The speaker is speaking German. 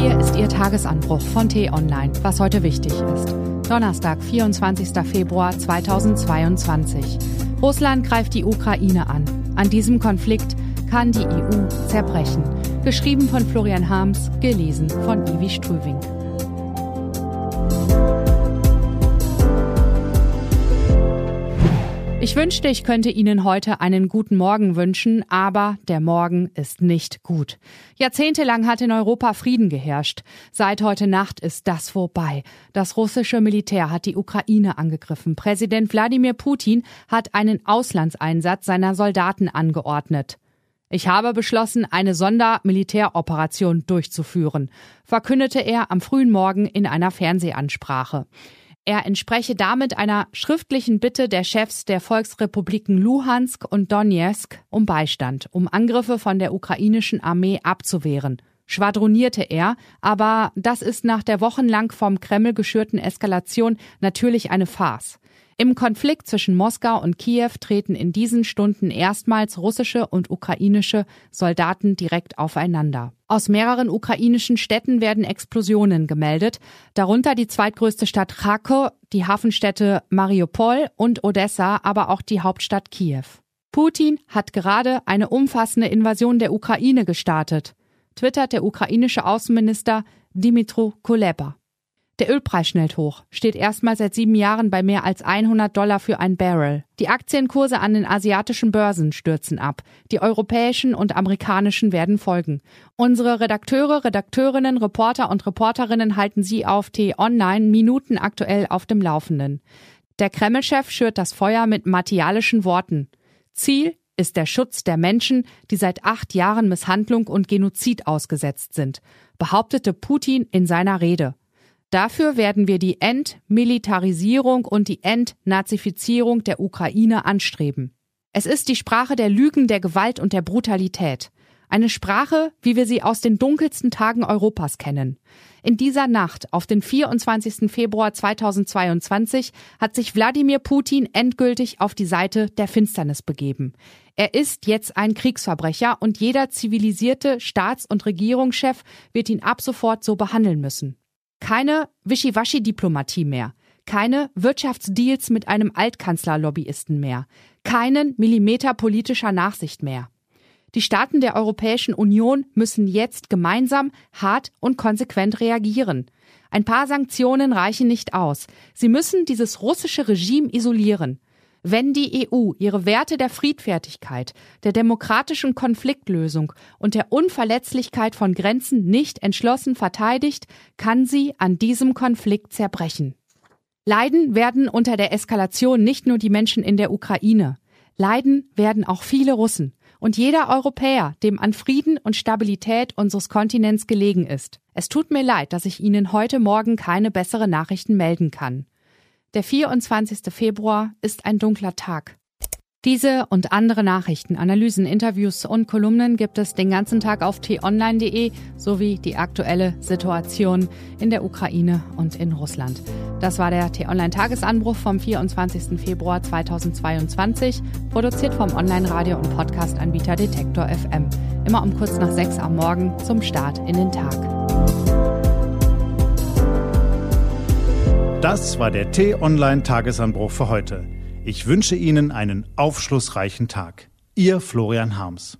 Hier ist Ihr Tagesanbruch von T-Online, was heute wichtig ist. Donnerstag, 24. Februar 2022. Russland greift die Ukraine an. An diesem Konflikt kann die EU zerbrechen. Geschrieben von Florian Harms, gelesen von Ivi Strüving. Ich wünschte, ich könnte Ihnen heute einen guten Morgen wünschen, aber der Morgen ist nicht gut. Jahrzehntelang hat in Europa Frieden geherrscht. Seit heute Nacht ist das vorbei. Das russische Militär hat die Ukraine angegriffen. Präsident Wladimir Putin hat einen Auslandseinsatz seiner Soldaten angeordnet. Ich habe beschlossen, eine Sondermilitäroperation durchzuführen, verkündete er am frühen Morgen in einer Fernsehansprache. Er entspreche damit einer schriftlichen Bitte der Chefs der Volksrepubliken Luhansk und Donetsk um Beistand, um Angriffe von der ukrainischen Armee abzuwehren. Schwadronierte er, aber das ist nach der wochenlang vom Kreml geschürten Eskalation natürlich eine Farce. Im Konflikt zwischen Moskau und Kiew treten in diesen Stunden erstmals russische und ukrainische Soldaten direkt aufeinander. Aus mehreren ukrainischen Städten werden Explosionen gemeldet, darunter die zweitgrößte Stadt Kharkov, die Hafenstädte Mariupol und Odessa, aber auch die Hauptstadt Kiew. Putin hat gerade eine umfassende Invasion der Ukraine gestartet, twittert der ukrainische Außenminister Dimitro Kuleba. Der Ölpreis schnellt hoch, steht erstmals seit sieben Jahren bei mehr als 100 Dollar für ein Barrel. Die Aktienkurse an den asiatischen Börsen stürzen ab. Die europäischen und amerikanischen werden folgen. Unsere Redakteure, Redakteurinnen, Reporter und Reporterinnen halten Sie auf T-Online Minuten aktuell auf dem Laufenden. Der Kreml-Chef schürt das Feuer mit martialischen Worten. Ziel ist der Schutz der Menschen, die seit acht Jahren Misshandlung und Genozid ausgesetzt sind, behauptete Putin in seiner Rede. Dafür werden wir die Entmilitarisierung und die Entnazifizierung der Ukraine anstreben. Es ist die Sprache der Lügen, der Gewalt und der Brutalität. Eine Sprache, wie wir sie aus den dunkelsten Tagen Europas kennen. In dieser Nacht auf den 24. Februar 2022 hat sich Wladimir Putin endgültig auf die Seite der Finsternis begeben. Er ist jetzt ein Kriegsverbrecher und jeder zivilisierte Staats- und Regierungschef wird ihn ab sofort so behandeln müssen. Keine Wischiwaschi-Diplomatie mehr. Keine Wirtschaftsdeals mit einem Altkanzlerlobbyisten mehr. Keinen Millimeter politischer Nachsicht mehr. Die Staaten der Europäischen Union müssen jetzt gemeinsam hart und konsequent reagieren. Ein paar Sanktionen reichen nicht aus. Sie müssen dieses russische Regime isolieren. Wenn die EU ihre Werte der Friedfertigkeit, der demokratischen Konfliktlösung und der Unverletzlichkeit von Grenzen nicht entschlossen verteidigt, kann sie an diesem Konflikt zerbrechen. Leiden werden unter der Eskalation nicht nur die Menschen in der Ukraine. Leiden werden auch viele Russen und jeder Europäer, dem an Frieden und Stabilität unseres Kontinents gelegen ist. Es tut mir leid, dass ich Ihnen heute Morgen keine bessere Nachrichten melden kann. Der 24. Februar ist ein dunkler Tag. Diese und andere Nachrichten, Analysen, Interviews und Kolumnen gibt es den ganzen Tag auf t-online.de sowie die aktuelle Situation in der Ukraine und in Russland. Das war der T-Online-Tagesanbruch vom 24. Februar 2022, produziert vom Online-Radio- und Podcast-Anbieter Detektor FM. Immer um kurz nach sechs am Morgen zum Start in den Tag. Das war der T-Online-Tagesanbruch für heute. Ich wünsche Ihnen einen aufschlussreichen Tag. Ihr Florian Harms.